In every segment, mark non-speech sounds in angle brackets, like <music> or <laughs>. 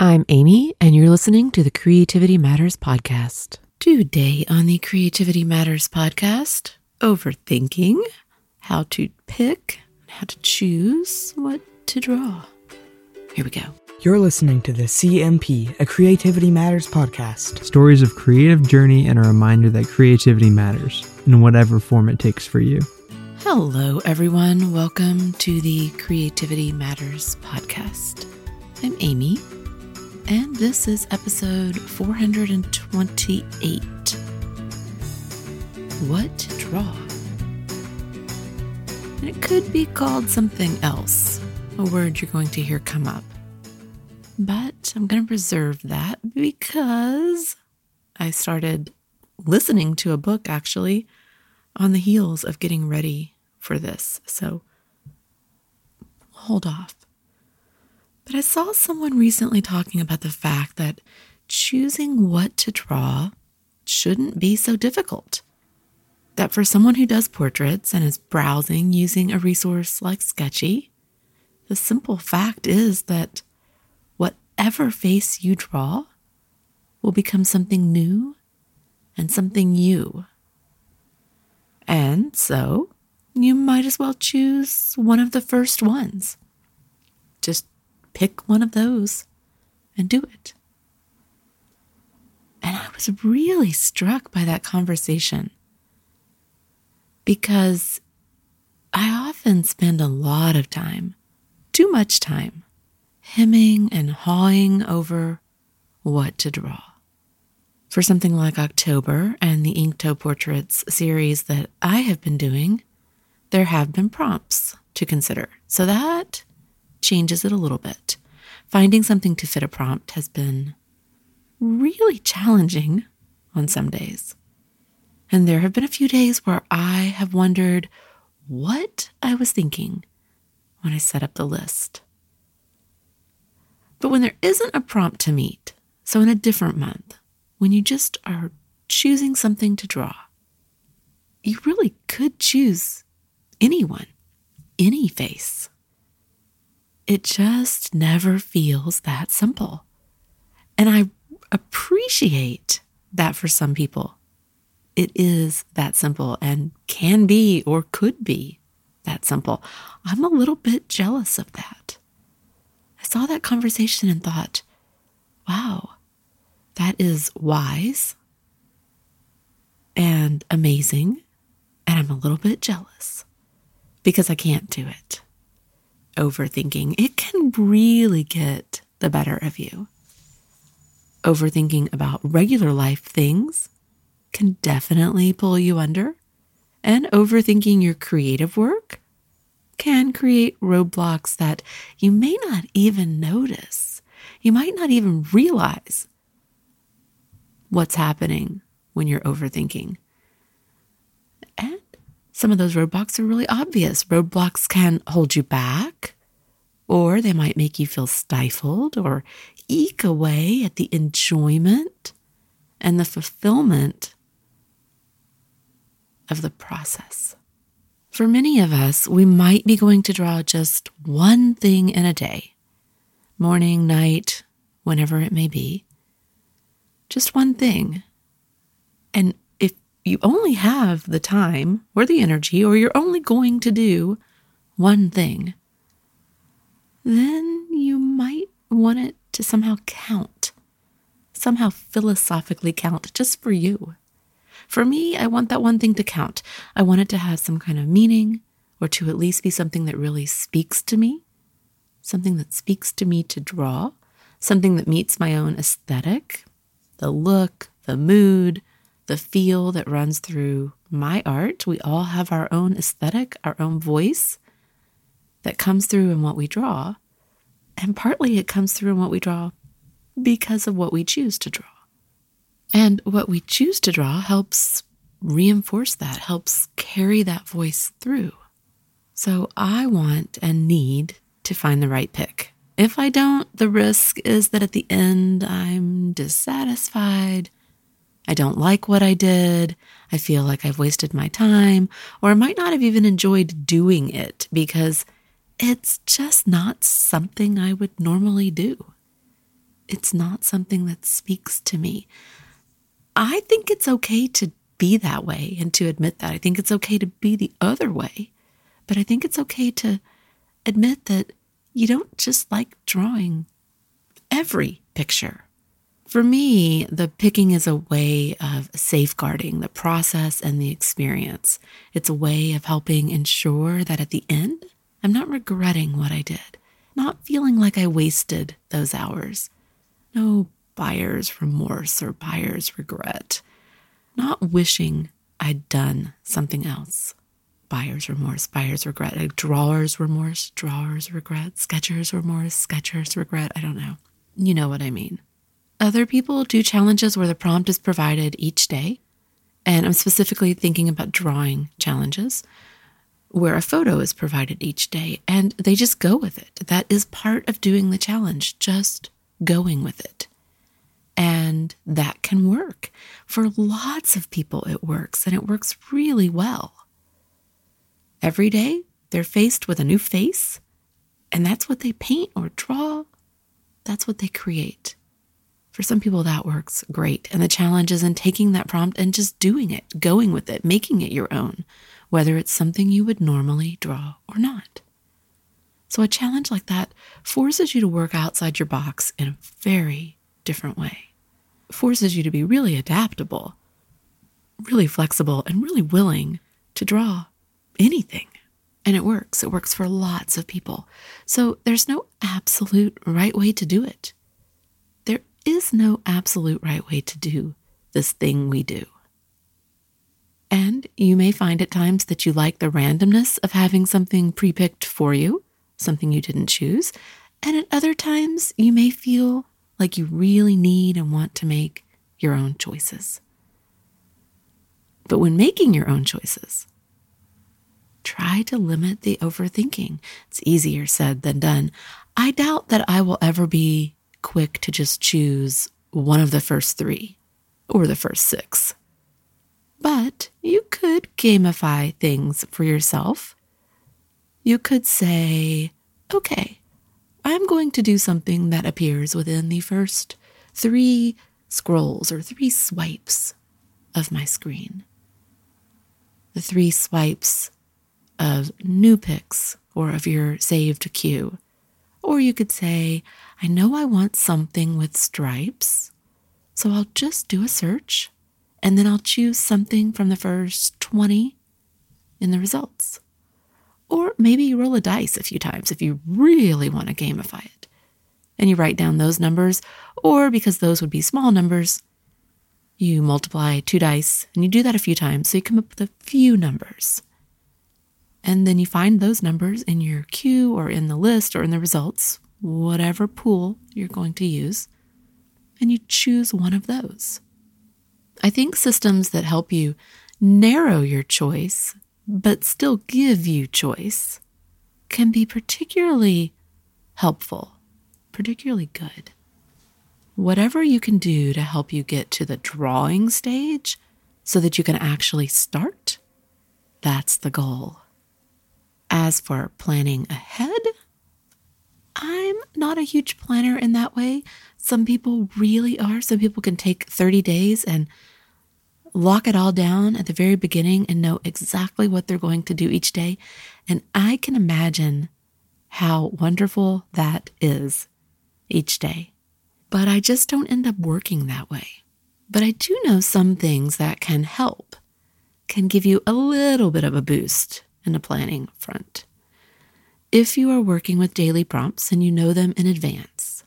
I'm Amy, and you're listening to the Creativity Matters podcast. Today on the Creativity Matters podcast, overthinking how to pick, how to choose what to draw. Here we go. You're listening to the CMP, a Creativity Matters podcast. Stories of creative journey and a reminder that creativity matters in whatever form it takes for you. Hello, everyone. Welcome to the Creativity Matters podcast. I'm Amy, and this is episode 428 What to Draw. And it could be called something else, a word you're going to hear come up. But I'm going to preserve that because I started listening to a book actually on the heels of getting ready for this. So hold off. But I saw someone recently talking about the fact that choosing what to draw shouldn't be so difficult. That for someone who does portraits and is browsing using a resource like Sktchy, the simple fact is that whatever face you draw will become something new and something you. And so you might as well choose one of the first ones. Just pick one of those and do it. And I was really struck by that conversation because I often spend a lot of time, too much time, hemming and hawing over what to draw. For something like October and the Inktober Portraits series that I have been doing, there have been prompts to consider. So that changes it a little bit. Finding something to fit a prompt has been really challenging on some days. And there have been a few days where I have wondered what I was thinking when I set up the list. But when there isn't a prompt to meet, so in a different month, when you just are choosing something to draw, you really could choose anyone, any face. It just never feels that simple. And I appreciate that for some people. It is that simple and can be or could be that simple. I'm a little bit jealous of that. I saw that conversation and thought, wow, that is wise and amazing. And I'm a little bit jealous because I can't do it. Overthinking, it can really get the better of you. Overthinking about regular life things can definitely pull you under. And overthinking your creative work can create roadblocks that you may not even notice. You might not even realize what's happening when you're overthinking. Some of those roadblocks are really obvious. Roadblocks can hold you back, or they might make you feel stifled or eke away at the enjoyment and the fulfillment of the process. For many of us, we might be going to draw just one thing in a day morning, night, whenever it may be. Just one thing. And you only have the time or the energy, or you're only going to do one thing, then you might want it to somehow count, somehow philosophically count just for you. For me, I want that one thing to count. I want it to have some kind of meaning or to at least be something that really speaks to me, something that speaks to me to draw, something that meets my own aesthetic, the look, the mood, the feel that runs through my art. We all have our own aesthetic, our own voice that comes through in what we draw. And partly it comes through in what we draw because of what we choose to draw. And what we choose to draw helps reinforce that, helps carry that voice through. So I want and need to find the right pick. If I don't, the risk is that at the end I'm dissatisfied. I don't like what I did. I feel like I've wasted my time, or I might not have even enjoyed doing it because it's just not something I would normally do. it's not something that speaks to me. I think it's okay to be that way and to admit that. I think it's okay to be the other way. But I think it's okay to admit that you don't just like drawing every picture. For me, the picking is a way of safeguarding the process and the experience. It's a way of helping ensure that at the end, I'm not regretting what I did, not feeling like I wasted those hours. No buyer's remorse or buyer's regret, not wishing I'd done something else. Buyer's remorse, buyer's regret, like drawer's remorse, drawer's regret, sketcher's remorse, sketcher's regret. I don't know. You know what I mean. Other people do challenges where the prompt is provided each day. And I'm specifically thinking about drawing challenges where a photo is provided each day and they just go with it. That is part of doing the challenge, just going with it. And that can work. For lots of people, it works and it works really well. Every day, they're faced with a new face, and that's what they paint or draw. That's what they create. For some people, that works great. And the challenge is in taking that prompt and just doing it, going with it, making it your own, whether it's something you would normally draw or not. So, a challenge like that forces you to work outside your box in a very different way, it forces you to be really adaptable, really flexible, and really willing to draw anything. And it works. It works for lots of people. So, there's no absolute right way to do it is no absolute right way to do this thing we do. And you may find at times that you like the randomness of having something pre picked for you, something you didn't choose. And at other times, you may feel like you really need and want to make your own choices. But when making your own choices, try to limit the overthinking. It's easier said than done. I doubt that I will ever be quick to just choose one of the first three or the first six. But you could gamify things for yourself. You could say, okay, I'm going to do something that appears within the first three scrolls or three swipes of my screen. The three swipes of new pics or of your saved queue. Or you could say, I know I want something with stripes, so I'll just do a search and then I'll choose something from the first 20 in the results. Or maybe you roll a dice a few times if you really want to gamify it. And you write down those numbers, or because those would be small numbers, you multiply two dice and you do that a few times so you come up with a few numbers. And then you find those numbers in your queue or in the list or in the results, whatever pool you're going to use, and you choose one of those. I think systems that help you narrow your choice, but still give you choice, can be particularly helpful, particularly good. Whatever you can do to help you get to the drawing stage so that you can actually start, that's the goal. As for planning ahead, I'm not a huge planner in that way. Some people really are. Some people can take 30 days and lock it all down at the very beginning and know exactly what they're going to do each day. And I can imagine how wonderful that is each day. But I just don't end up working that way. But I do know some things that can help, can give you a little bit of a boost the planning front. If you are working with daily prompts and you know them in advance,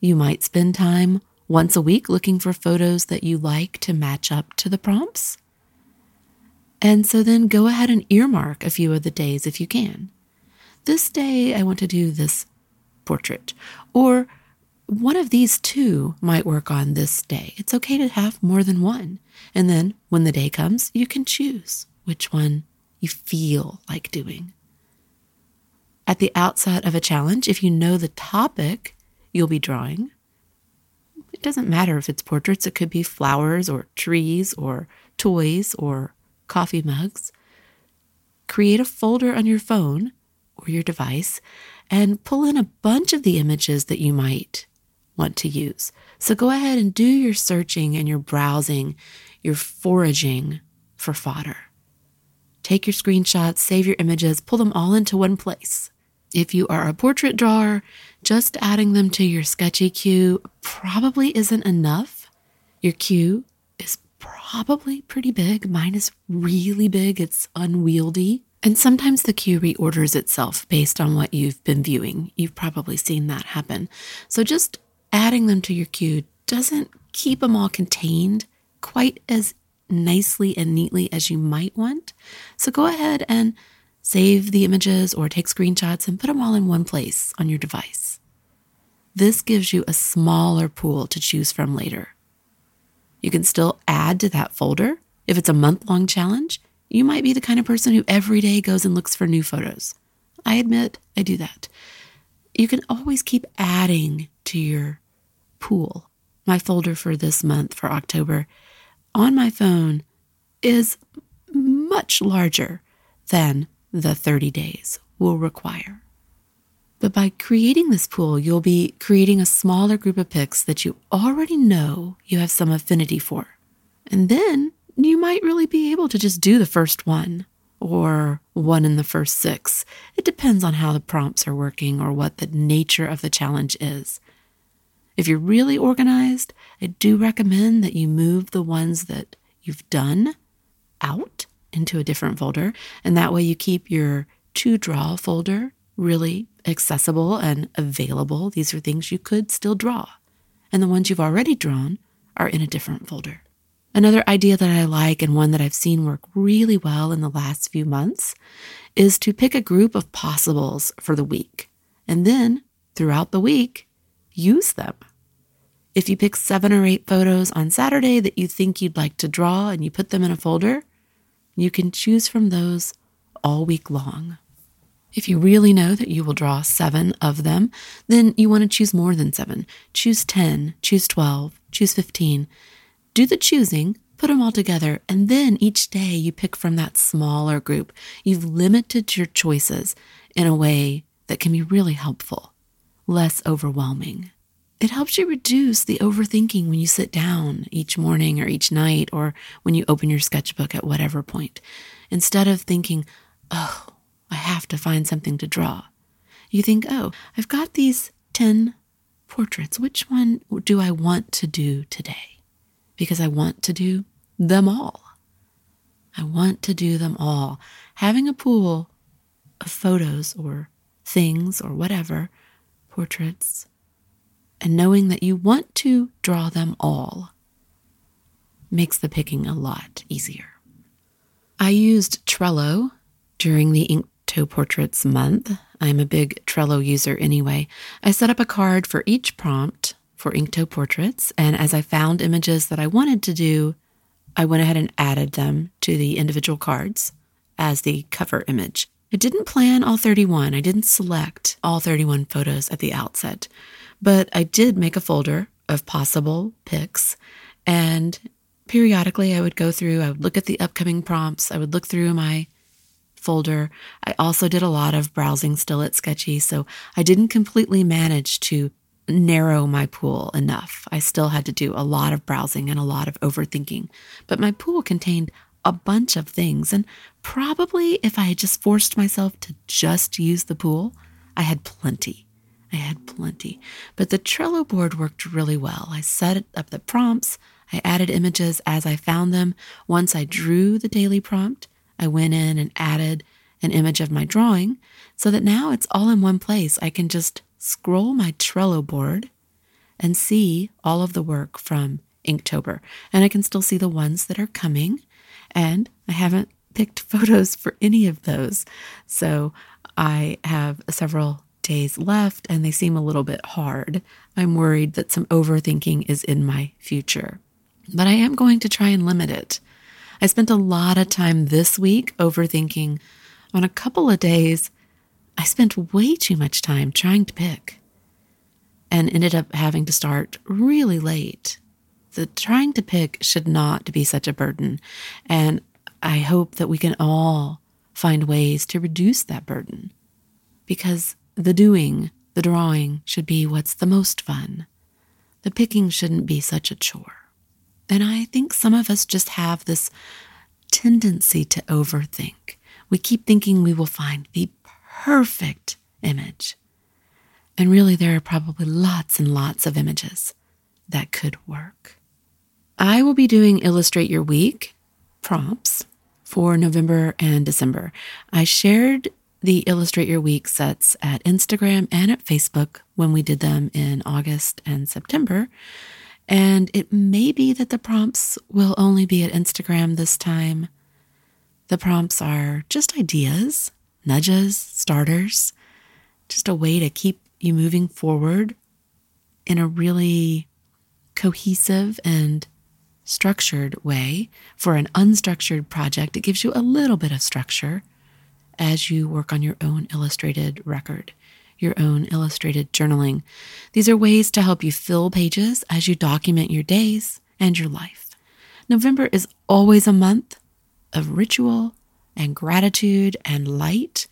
you might spend time once a week looking for photos that you like to match up to the prompts. And so then go ahead and earmark a few of the days if you can. This day, I want to do this portrait. Or one of these two might work on this day. It's okay to have more than one. And then when the day comes, you can choose which one you feel like doing at the outset of a challenge, if you know the topic you'll be drawing, it doesn't matter if it's portraits, it could be flowers or trees or toys or coffee mugs. Create a folder on your phone or your device and pull in a bunch of the images that you might want to use. So go ahead and do your searching and your browsing, your foraging for fodder. Take your screenshots, save your images, pull them all into one place. If you are a portrait drawer, just adding them to your Sktchy queue probably isn't enough. Your queue is probably pretty big. Mine is really big, it's unwieldy. And sometimes the queue reorders itself based on what you've been viewing. You've probably seen that happen. So just adding them to your queue doesn't keep them all contained quite as nicely and neatly as you might want. So go ahead and save the images or take screenshots and put them all in one place on your device. This gives you a smaller pool to choose from later. You can still add to that folder. If it's a month long challenge, you might be the kind of person who every day goes and looks for new photos. I admit I do that. You can always keep adding to your pool. My folder for this month, for October, on my phone is much larger than the 30 days will require. But by creating this pool, you'll be creating a smaller group of pics that you already know you have some affinity for. And then you might really be able to just do the first one or one in the first six. It depends on how the prompts are working or what the nature of the challenge is. If you're really organized, I do recommend that you move the ones that you've done out into a different folder, and that way you keep your to draw folder really accessible and available. These are things you could still draw. And the ones you've already drawn are in a different folder. Another idea that I like and one that I've seen work really well in the last few months is to pick a group of possibles for the week and then throughout the week use them. If you pick seven or eight photos on Saturday that you think you'd like to draw and you put them in a folder, you can choose from those all week long. If you really know that you will draw seven of them, then you want to choose more than seven. Choose 10, choose 12, choose 15 do the choosing, put them all together, and then each day you pick from that smaller group. You've limited your choices in a way that can be really helpful, less overwhelming. It helps you reduce the overthinking when you sit down each morning or each night or when you open your sketchbook at whatever point. Instead of thinking, oh, I have to find something to draw, you think, oh, I've got these 10 portraits. Which one do I want to do today? because I want to do them all. I want to do them all. Having a pool of photos or things or whatever, portraits, and knowing that you want to draw them all makes the picking a lot easier. I used Trello during the Inktober Portraits month. I'm a big Trello user anyway. I set up a card for each prompt for Inktober portraits. And as I found images that I wanted to do, I went ahead and added them to the individual cards as the cover image. I didn't plan all 31. I didn't select all 31 photos at the outset, but I did make a folder of possible pics. And periodically I would go through, I would look at the upcoming prompts, I would look through my folder. I also did a lot of browsing still at Sktchy, so I didn't completely manage to narrow my pool enough. I still had to do a lot of browsing and a lot of overthinking, but my pool contained a bunch of things. And probably if I had just forced myself to just use the pool, I had plenty. I had plenty. But the Trello board worked really well. I set up the prompts, I added images as I found them. Once I drew the daily prompt, I went in and added an image of my drawing so that now it's all in one place. I can just scroll my Trello board and see all of the work from Inktober. And I can still see the ones that are coming. And I haven't picked <laughs> photos for any of those. So I have several days left and they seem a little bit hard. I'm worried that some overthinking is in my future. But I am going to try and limit it. I spent a lot of time this week overthinking on a couple of days I spent way too much time trying to pick and ended up having to start really late. The trying to pick should not be such a burden. And I hope that we can all find ways to reduce that burden because the doing, the drawing should be what's the most fun. The picking shouldn't be such a chore. And I think some of us just have this tendency to overthink. We keep thinking we will find the perfect image. And really, there are probably lots and lots of images that could work. I will be doing Illustrate Your Week prompts for November and December. I shared the Illustrate Your Week sets at Instagram and at Facebook when we did them in August and September. And it may be that the prompts will only be at Instagram this time. The prompts are just ideas, nudges, starters, just a way to keep you moving forward in a really cohesive and structured way. For an unstructured project, it gives you a little bit of structure as you work on your own illustrated record, your own illustrated journaling. These are ways to help you fill pages as you document your days and your life. November is always a month of ritual and gratitude and light.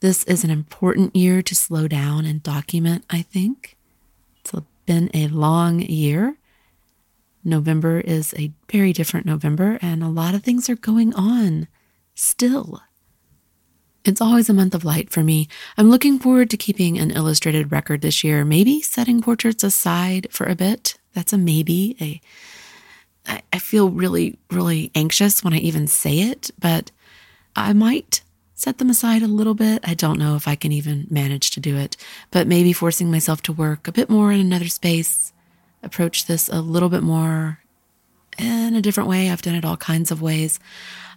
This is an important year to slow down and document, I think. It's been a long year. November is a very different November, and a lot of things are going on still. It's always a month of light for me. I'm looking forward to keeping an illustrated record this year, maybe setting portraits aside for a bit. That's a maybe. A, I, I feel really, really anxious when I even say it, but I might set them aside a little bit. I don't know if I can even manage to do it, but maybe forcing myself to work a bit more in another space, approach this a little bit more in a different way. I've done it all kinds of ways.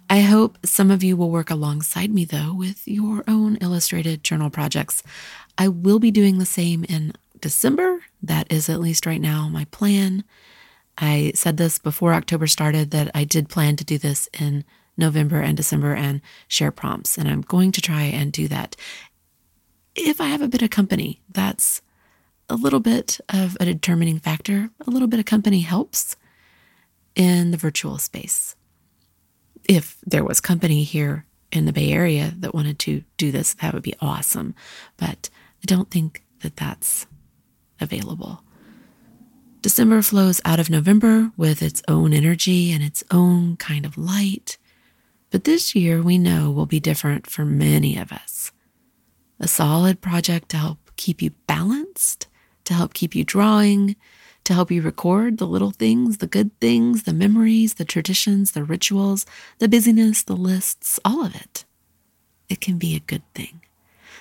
I hope some of you will work alongside me, though, with your own illustrated journal projects. I will be doing the same in December. That is, at least right now, my plan. I said this before October started that I did plan to do this in November and December and share prompts, and I'm going to try and do that. If I have a bit of company, that's a little bit of a determining factor. A little bit of company helps in the virtual space if there was company here in the Bay Area that wanted to do this, that would be awesome. But I don't think that that's available. December flows out of November with its own energy and its own kind of light. But this year we know will be different for many of us. A solid project to help keep you balanced, to help keep you drawing, to help you record the little things, the good things, the memories, the traditions, the rituals, the busyness, the lists, all of it. It can be a good thing.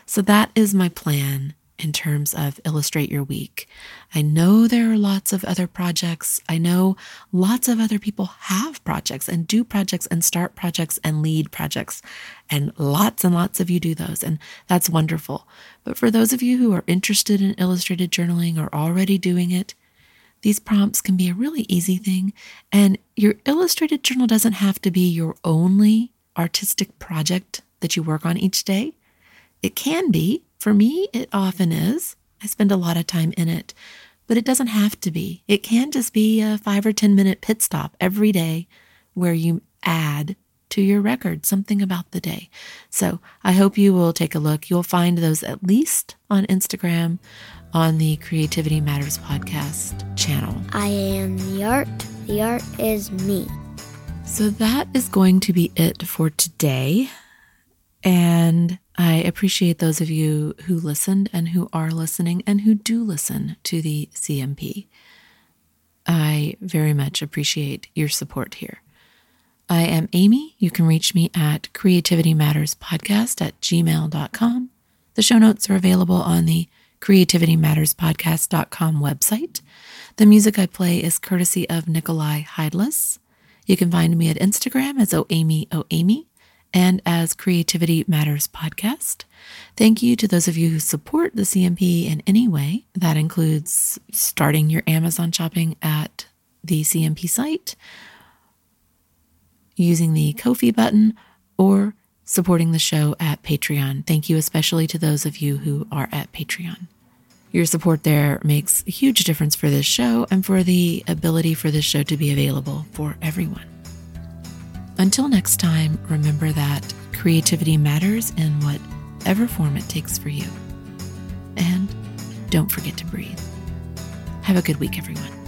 So that is my plan in terms of illustrate your week. I know there are lots of other projects. I know lots of other people have projects and do projects and start projects and lead projects. And lots and lots of you do those. And that's wonderful. But for those of you who are interested in illustrated journaling or already doing it, these prompts can be a really easy thing, and your illustrated journal doesn't have to be your only artistic project that you work on each day. It can be. For me, it often is. I spend a lot of time in it, but it doesn't have to be. It can just be a five or 10 minute pit stop every day where you add to your record something about the day. So I hope you will take a look. You'll find those at least on Instagram on the Creativity Matters podcast channel. I am the art, the art is me. So that is going to be it for today. And I appreciate those of you who listened and who are listening and who do listen to the CMP. I very much appreciate your support here. I am Amy. You can reach me at creativitymatterspodcast at gmail.com. The show notes are available on the creativitymatterspodcast.com website. The music I play is courtesy of Nikolai Heidlas. You can find me at Instagram as OAmyOAmy and as Creativity Matters Podcast. Thank you to those of you who support the CMP in any way. That includes starting your Amazon shopping at the CMP site, using the Ko-fi button, or supporting the show at Patreon. Thank you especially to those of you who are at Patreon. Your support there makes a huge difference for this show and for the ability for this show to be available for everyone. Until next time, remember that creativity matters in whatever form it takes for you. And don't forget to breathe. Have a good week, everyone.